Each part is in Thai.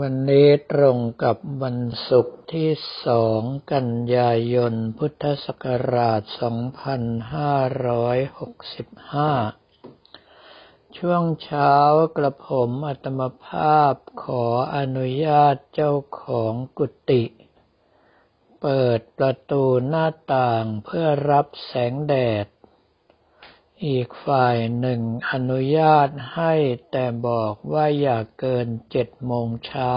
วันนี้ตรงกับวันศุกร์ที่สองกันยายน พุทธศักราช 2565 ช่วงเช้ากระผมอัตมภาพขออนุญาตเจ้าของกุฏิ เปิดประตูหน้าต่างเพื่อรับแสงแดด อีกฝ่ายหนึ่งอนุญาตให้แต่บอกว่าอย่าเกินเจ็ดโมงเช้า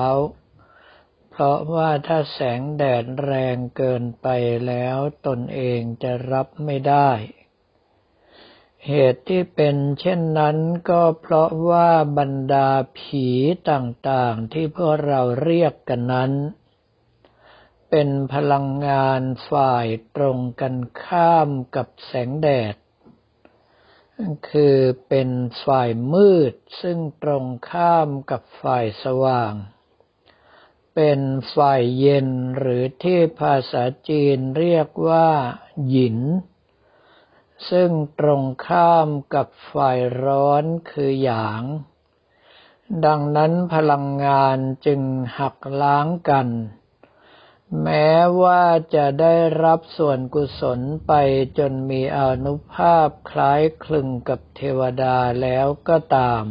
เพราะว่าถ้าแสงแดดแรงเกินไปแล้วตนเองจะรับไม่ได้ เหตุที่เป็นเช่นนั้นก็เพราะว่าบรรดาผีต่างๆที่พวกเราเรียกกันนั้น เป็นพลังงานฝ่ายตรงกันข้ามกับแสงแดด คือเป็นฝ่ายมืดซึ่งตรงข้ามกับฝ่ายสว่าง เป็นฝ่ายเย็นหรือที่ภาษาจีนเรียกว่า หยิน ซึ่งตรงข้ามกับฝ่ายร้อนคือหยาง ดังนั้นพลังงานจึงหักล้างกัน แม้ว่าจะได้รับส่วนกุศลไปจนมีอนุภาพคล้ายคลึงกับเทวดาแล้วก็ตาม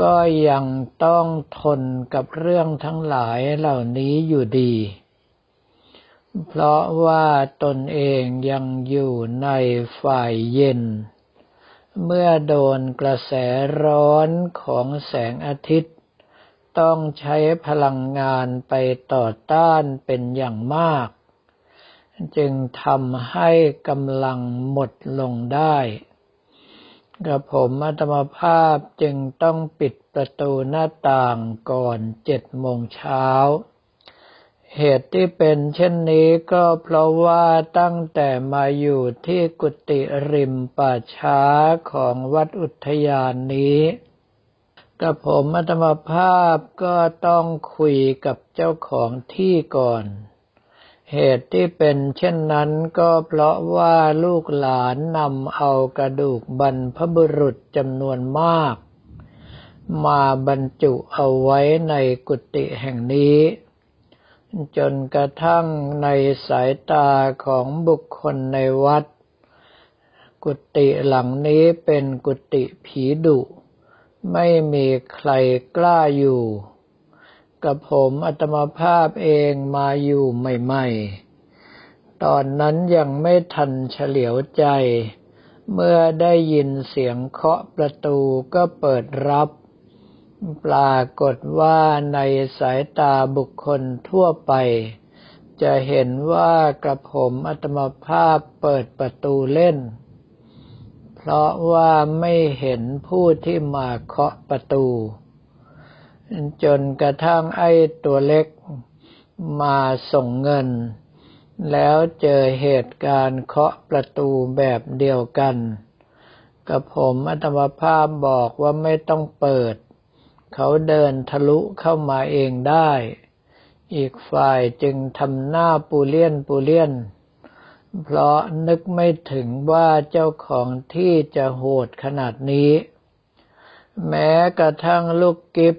ก็ยังต้องทนกับเรื่องทั้งหลายเหล่านี้อยู่ดี เพราะว่าตนเองยังอยู่ในฝ่ายเย็น เมื่อโดนกระแสร้อนของแสงอาทิตย์ ต้องใช้พลังงานไปต่อต้านเป็นอย่างมาก จึงทำให้กำลังหมดลงได้กระผมอัตมภาพจึงต้องปิดประตูหน้าต่างก่อนเจ็ดโมงเช้า เหตุที่เป็นเช่นนี้ก็เพราะว่าตั้งแต่มาอยู่ที่กุฏิริมป่าช้าของวัดอุทยานนี้ กับผมอัตมภาพก็ต้องคุยกับเจ้าของที่ก่อน เหตุที่เป็นเช่นนั้นก็เพราะว่าลูกหลานนำเอากระดูกบรรพบุรุษจำนวนมาก มาบรรจุเอาไว้ในกุฏิแห่งนี้ จนกระทั่งในสายตาของบุคคลในวัด กุฏิหลังนี้เป็นกุฏิผีดุ ไม่มีใครกล้าอยู่ กับผมอัตมาภาพเองมาอยู่ใหม่ๆ ตอนนั้นยังไม่ทันเฉลียวใจ เมื่อได้ยินเสียงเคาะประตูก็เปิดรับ ปรากฏว่าในสายตาบุคคลทั่วไป จะเห็นว่ากระผมอัตมาภาพเปิดประตูเล่น เพราะว่าไม่เห็นผู้ที่มาเคาะประตู จนกระทั่งไอ้ตัวเล็กมาส่งเงิน แล้วเจอเหตุการณ์เคาะประตูแบบเดียวกัน กับผมอัตมภาพบอกว่าไม่ต้องเปิด เขาเดินทะลุเข้ามาเองได้ อีกฝ่ายจึงทำหน้าปูเลียนปูเลียน เพราะนึกไม่ถึงว่าเจ้าของที่จะโหดขนาดนี้ แม้กระทั่งลูกกิฟ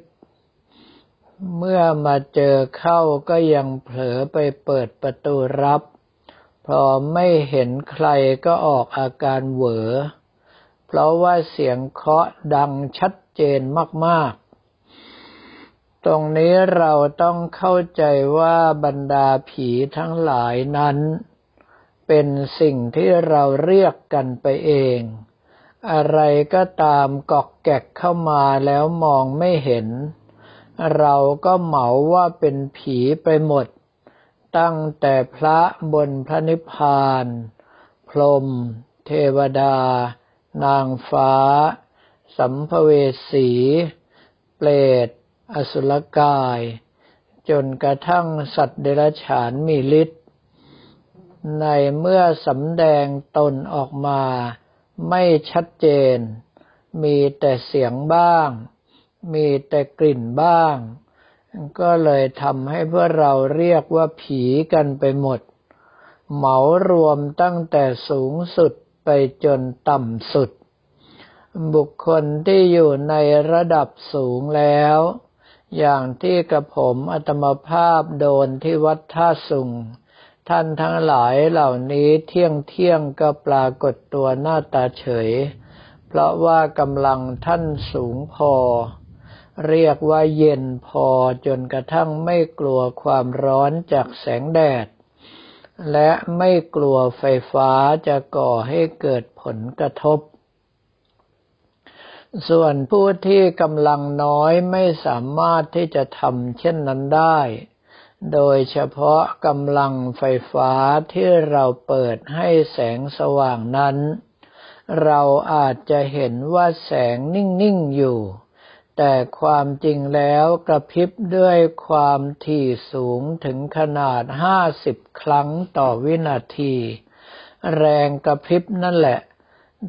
เมื่อมาเจอเข้าก็ยังเผลอไปเปิดประตูรับ พอไม่เห็นใครก็ออกอาการเหวอ เพราะว่าเสียงเคาะดังชัดเจนมากๆ ตรงนี้เราต้องเข้าใจว่าบรรดาผีทั้งหลายนั้น เป็นสิ่งที่เราเรียกกันไปเอง อะไรก็ตามกอกแกกเข้ามาแล้วมองไม่เห็น เราก็เหมาว่าเป็นผีไปหมด ตั้งแต่พระบนพระนิพพาน พรหมเทวดา นางฟ้า สัมภเวสี เปรต อสุรกาย จนกระทั่งสัตว์เดรัจฉานมีฤทธิ ในเมื่อสำแดงตนออกมา ไม่ชัดเจน มีแต่เสียงบ้าง มีแต่กลิ่นบ้าง ก็เลยทำให้พวกเราเรียกว่าผีกันไปหมด เหมารวมตั้งแต่สูงสุดไปจนต่ำสุด บุคคลที่อยู่ในระดับสูงแล้ว อย่างที่กระผมอัตมภาพโดนที่วัดท่าสุง ท่านทั้งหลายเหล่านี้เที่ยงเที่ยงก็ปรากฏตัวหน้าตาเฉย เพราะว่ากำลังท่านสูงพอ เรียกว่าเย็นพอจนกระทั่งไม่กลัวความร้อนจากแสงแดด และไม่กลัวไฟฟ้าจะก่อให้เกิดผลกระทบ ส่วนผู้ที่กำลังน้อยไม่สามารถที่จะทำเช่นนั้นได้ โดยเฉพาะกำลังไฟฟ้าที่เราเปิดให้แสงสว่างนั้น เราอาจจะเห็นว่าแสงนิ่ง ๆ อยู่ แต่ความจริงแล้วกระพริบด้วยความถี่สูงถึงขนาดห้าสิบครั้งต่อวินาที แรงกระพริบนั่นแหละ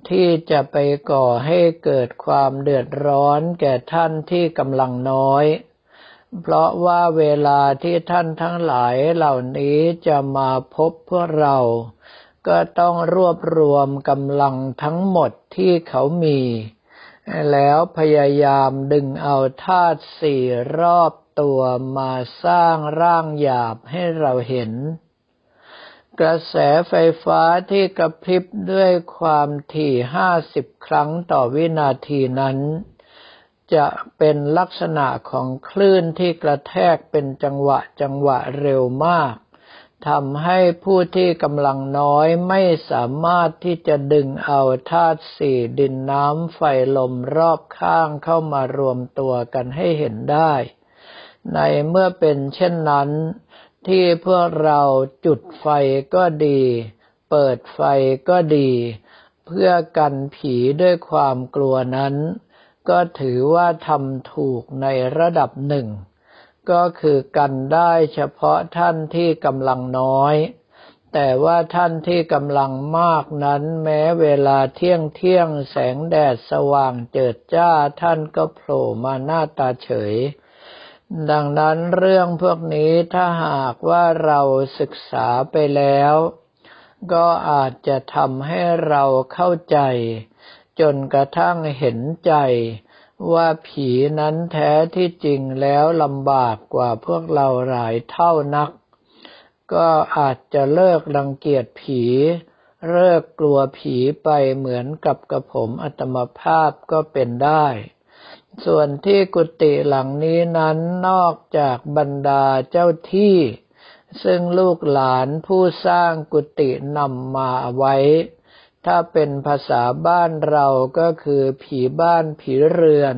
ที่จะไปก่อให้เกิดความเดือดร้อนแก่ท่านที่กำลังน้อย เพราะว่าเวลาที่ท่านทั้งหลายเหล่านี้จะมาพบพวกเรา ก็ต้องรวบรวมกำลังทั้งหมดที่เขามี แล้วพยายามดึงเอาธาตุสี่รอบตัวมาสร้างร่างหยาบให้เราเห็น กระแสไฟฟ้าที่กระพริบด้วยความถี่ห้าสิบครั้งต่อวินาทีนั้น จะเป็นลักษณะของคลื่นที่กระแทกเป็นจังหวะจังหวะเร็วมากทำให้ผู้ที่กำลังน้อยไม่สามารถที่จะดึงเอาธาตุสี่ดินน้ำไฟลมรอบข้างเข้ามารวมตัวกันให้เห็นได้ ในเมื่อเป็นเช่นนั้น ที่พวกเราจุดไฟก็ดี เปิดไฟก็ดี เพื่อกันผีด้วยความกลัวนั้น ก็ถือว่าทำถูกในระดับหนึ่ง ก็คือกันได้เฉพาะท่านที่กำลังน้อย แต่ว่าท่านที่กำลังมากนั้นแม้เวลาเที่ยงเที่ยงแสงแดดสว่างเจิดจ้าท่านก็โผล่มาหน้าตาเฉย ดังนั้นเรื่องพวกนี้ถ้าหากว่าเราศึกษาไปแล้ว ก็อาจจะทำให้เราเข้าใจ จนกระทั่งเห็นใจ ว่าผีนั้นแท้ที่จริงแล้วลำบากกว่าพวกเราหลายเท่านัก ก็อาจจะเลิกรังเกียจผีเลิกกลัวผีไปเหมือนกับกระผมอัตมภาพก็เป็นได้ ส่วนที่กุฏิหลังนี้นั้นนอกจากบรรดาเจ้าที่ ซึ่งลูกหลานผู้สร้างกุฏินำมาไว้ ถ้าเป็นภาษาบ้านเราก็คือผีบ้านผีเรือน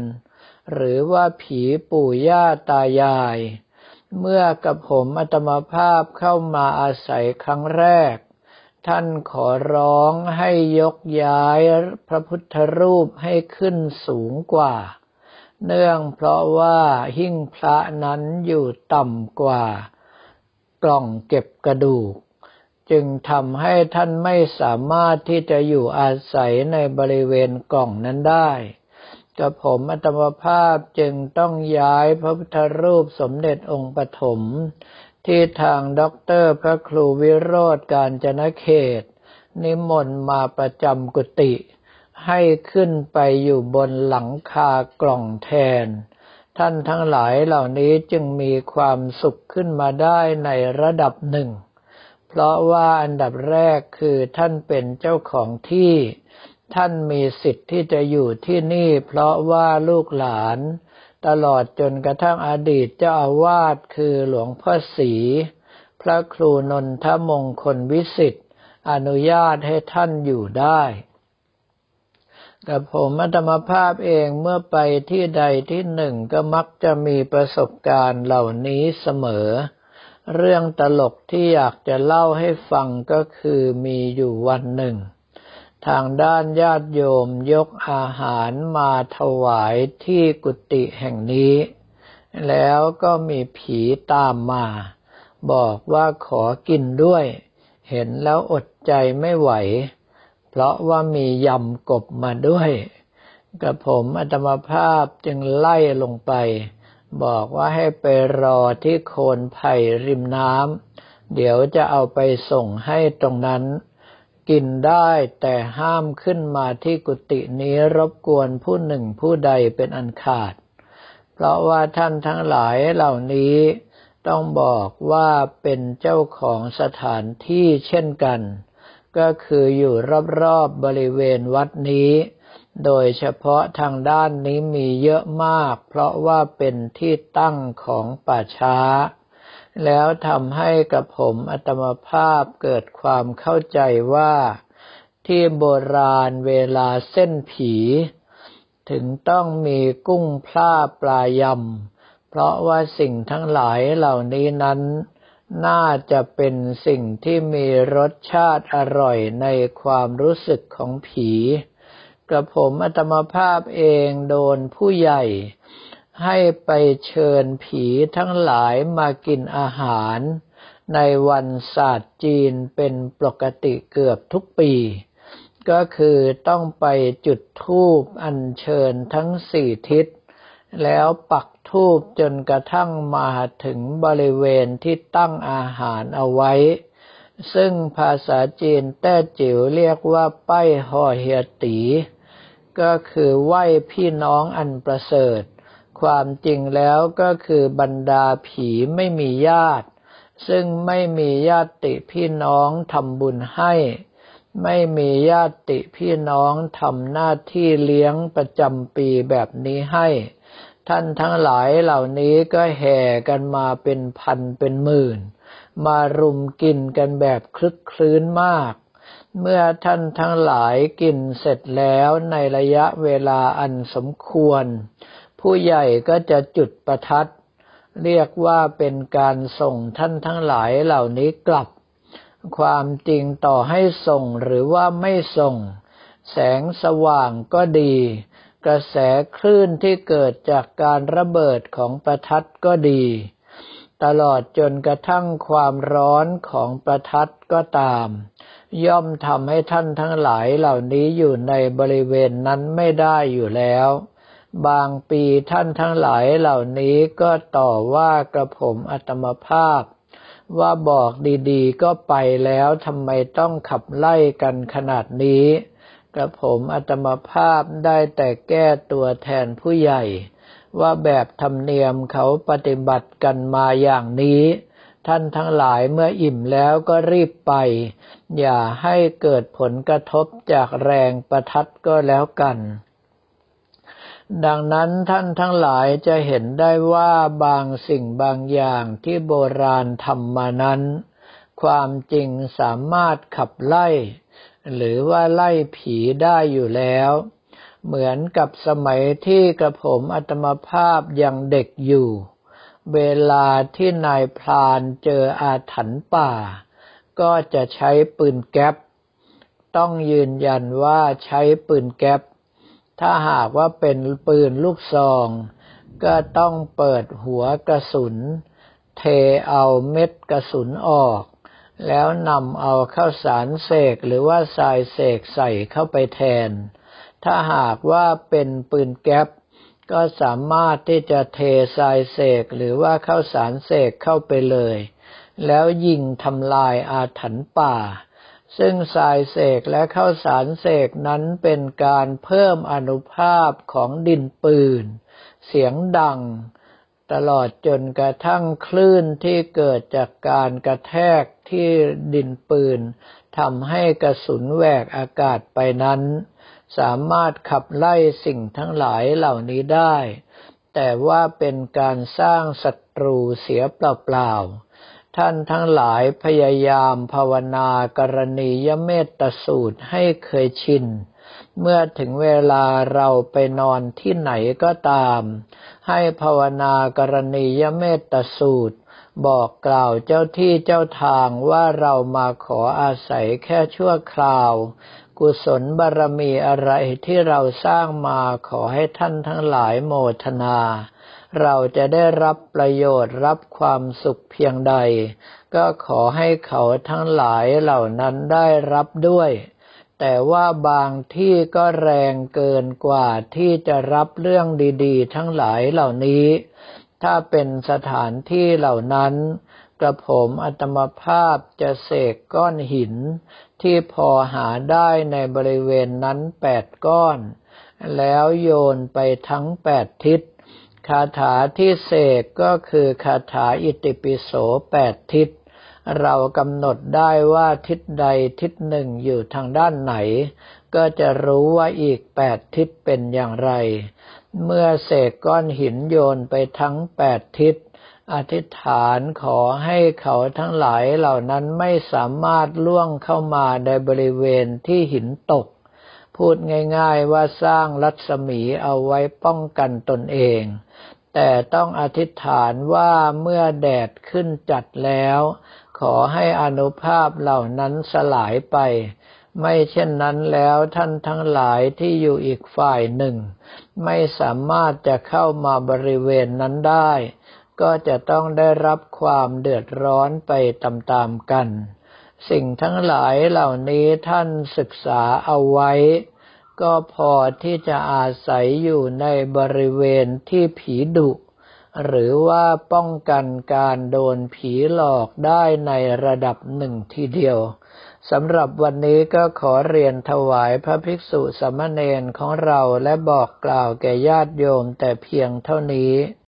หรือว่าผีปู่ย่าตายาย เมื่อกับผมอัตมภาพเข้ามาอาศัยครั้งแรก ท่านขอร้องให้ยกย้ายพระพุทธรูปให้ขึ้นสูงกว่า เนื่องเพราะว่าหิ้งพระนั้นอยู่ต่ำกว่า กล่องเก็บกระดูก จึงทำให้ท่านไม่สามารถที่จะอยู่อาศัยในบริเวณกล่องนั้นได้กระผมอาตมภาพจึงต้องย้ายพระพุทธรูปสมเด็จองค์ปฐมที่ทางด็อกเตอร์พระครูวิโรจน์กาญจนเขต นิมนต์มาประจำกุฏิให้ขึ้นไปอยู่บนหลังคากล่องแทน ท่านทั้งหลายเหล่านี้จึงมีความสุขขึ้นมาได้ในระดับหนึ่ง เพราะว่าอันดับแรกคือท่านเป็นเจ้าของที่ ท่านมีสิทธิ์ที่จะอยู่ที่นี่ เพราะว่าลูกหลาน ตลอดจนกระทั่งอดีตเจ้าอาวาสคือหลวงพ่อศรีพระครูนนทมงคลวิสิทธิ์อนุญาตให้ท่านอยู่ได้กับผมอัตมภาพเองเมื่อไปที่ใดที่หนึ่งก็มักจะมีประสบการณ์เหล่านี้เสมอ เรื่องตลกที่อยากจะเล่าให้ฟังก็คือมีอยู่วันหนึ่ง ทางด้านญาติโยมยกอาหารมาถวายที่กุฏิแห่งนี้ แล้วก็มีผีตามมา บอกว่าขอกินด้วย เห็นแล้วอดใจไม่ไหว เพราะว่ามียำกบมาด้วย กระผมอัตมภาพจึงไล่ลงไป บอกว่าให้ไปรอที่โคนไผ่ริมน้ำเดี๋ยวจะเอาไปส่งให้ตรงนั้น กินได้แต่ห้ามขึ้นมาที่กุฏินี้รบกวนผู้หนึ่งผู้ใดเป็นอันขาด เพราะว่าท่านทั้งหลายเหล่านี้ต้องบอกว่าเป็นเจ้าของสถานที่เช่นกัน ก็คืออยู่รอบๆบบริเวณวัดนี้ โดยเฉพาะทางด้านนี้มีเยอะมาก เพราะว่าเป็นที่ตั้งของป่าช้า แล้วทำให้กับผมอัตมภาพเกิดความเข้าใจว่า ที่โบราณเวลาเส้นผี ถึงต้องมีกุ้งพลาปลายำ เพราะว่าสิ่งทั้งหลายเหล่านี้นั้น น่าจะเป็นสิ่งที่มีรสชาติอร่อยในความรู้สึกของผี กระผมอัตมภาพเองโดนผู้ใหญ่ให้ไปเชิญผีทั้งหลายมากินอาหาร ในวันศาสตร์จีนเป็นปกติเกือบทุกปี ก็คือต้องไปจุดธูปอัญเชิญทั้งสี่ทิศ แล้วปักธูปจนกระทั่งมาถึงบริเวณที่ตั้งอาหารเอาไว้ ซึ่งภาษาจีนแต้จิ๋วเรียกว่าป้ายห่อเฮียตี ก็คือไหว้พี่น้องอันประเสริฐ ความจริงแล้วก็คือบรรดาผีไม่มีญาติ ซึ่งไม่มีญาติพี่น้องทำบุญให้ ไม่มีญาติพี่น้องทำหน้าที่เลี้ยงประจำปีแบบนี้ให้ ท่านทั้งหลายเหล่านี้ก็แห่กันมาเป็นพันเป็นหมื่น มารุมกินกันแบบคลึกคลื้นมาก เมื่อท่านทั้งหลายกินเสร็จแล้วในระยะเวลาอันสมควร ผู้ใหญ่ก็จะจุดประทัด เรียกว่าเป็นการส่งท่านทั้งหลายเหล่านี้กลับ ความจริงต่อให้ส่งหรือว่าไม่ส่ง แสงสว่างก็ดีกระแสคลื่นที่เกิดจากการระเบิดของประทัดก็ดี ตลอดจนกระทั่งความร้อนของประทัดก็ตาม ย่อมทำให้ท่านทั้งหลายเหล่านี้อยู่ในบริเวณนั้นไม่ได้อยู่แล้ว บางปีท่านทั้งหลายเหล่านี้ก็ต่อว่ากระผมอัตมภาพ ว่าบอกดีๆ ก็ไปแล้วทำไมต้องขับไล่กันขนาดนี้ กระผมอัตมภาพได้แต่แก้ตัวแทนผู้ใหญ่ ว่าแบบธรรมเนียมเขาปฏิบัติกันมาอย่างนี้ ท่านทั้งหลายเมื่ออิ่มแล้วก็รีบไป อย่าให้เกิดผลกระทบจากแรงประทัดก็แล้วกันดังนั้นท่านทั้งหลายจะเห็นได้ว่าบางสิ่งบางอย่างที่โบราณทำมานั้น ความจริงสามารถขับไล่ หรือว่าไล่ผีได้อยู่แล้ว เหมือนกับสมัยที่กระผมอัตมภาพยังเด็กอยู่ เวลาที่นายพรานเจออาถรรพ์ป่า ก็จะใช้ปืนแก๊ป ต้องยืนยันว่าใช้ปืนแก๊ป ถ้าหากว่าเป็นปืนลูกซอง ก็ต้องเปิดหัวกระสุน เทเอาเม็ดกระสุนออก แล้วนำเอาข้าวสารเสกหรือว่าทรายเสกใส่เข้าไปแทน ถ้าหากว่าเป็นปืนแก๊ปก็สามารถที่จะเททรายเสกหรือว่าเข้าสารเสกเข้าไปเลย แล้วยิงทำลายอาถรรพ์ป่า ซึ่งทรายเสกและเข้าสารเสกนั้นเป็นการเพิ่มอนุภาพของดินปืน เสียงดัง ตลอดจนกระทั่งคลื่นที่เกิดจากการกระแทกที่ดินปืนทำให้กระสุนแหวกอากาศไปนั้น สามารถขับไล่สิ่งทั้งหลายเหล่านี้ได้ แต่ว่าเป็นการสร้างศัตรูเสียเปล่าๆ ท่านทั้งหลายพยายามภาวนากรณียเมตตสูตรให้เคยชิน เมื่อถึงเวลาเราไปนอนที่ไหนก็ตาม ให้ภาวนากรณียเมตตสูตรบอกกล่าวเจ้าที่เจ้าทางว่าเรามาขออาศัยแค่ชั่วคราว กุศลบารมีอะไรที่เราสร้างมาขอให้ท่านทั้งหลายโมทนา เราจะได้รับประโยชน์รับความสุขเพียงใด ก็ขอให้เขาทั้งหลายเหล่านั้นได้รับด้วย แต่ว่าบางที่ก็แรงเกินกว่าที่จะรับเรื่องดี ๆ ทั้งหลายเหล่านี้ ถ้าเป็นสถานที่เหล่านั้น กระผมอัตมภาพจะเสกก้อนหิน ที่พอหาได้ในบริเวณนั้นแปดก้อน แล้วโยนไปทั้งแปดทิศคาถาที่เสกก็คือคาถาอิติปิโสแปดทิศ เรากำหนดได้ว่าทิศใดทิศหนึ่งอยู่ทางด้านไหน ก็จะรู้ว่าอีกแปดทิศเป็นอย่างไร เมื่อเสกก้อนหินโยนไปทั้งแปดทิศ อธิษฐานขอให้เขาทั้งหลายเหล่านั้นไม่สามารถล่วงเข้ามาในบริเวณที่หินตก พูดง่ายๆว่าสร้างรัศมีเอาไว้ป้องกันตนเอง แต่ต้องอธิษฐานว่าเมื่อแดดขึ้นจัดแล้ว ขอให้อนุภาพเหล่านั้นสลายไป ไม่เช่นนั้นแล้วท่านทั้งหลายที่อยู่อีกฝ่ายหนึ่ง ไม่สามารถจะเข้ามาบริเวณนั้นได้ ก็จะต้องได้รับความเดือดร้อนไปตามๆกัน สิ่งทั้งหลายเหล่านี้ท่านศึกษาเอาไว้ ก็พอที่จะอาศัยอยู่ในบริเวณที่ผีดุ หรือว่าป้องกันการโดนผีหลอกได้ในระดับหนึ่งทีเดียวสำหรับวันนี้ก็ขอเรียนถวายพระภิกษุสมณเณรของเราและบอกกล่าวแก่ญาติโยมแต่เพียงเท่านี้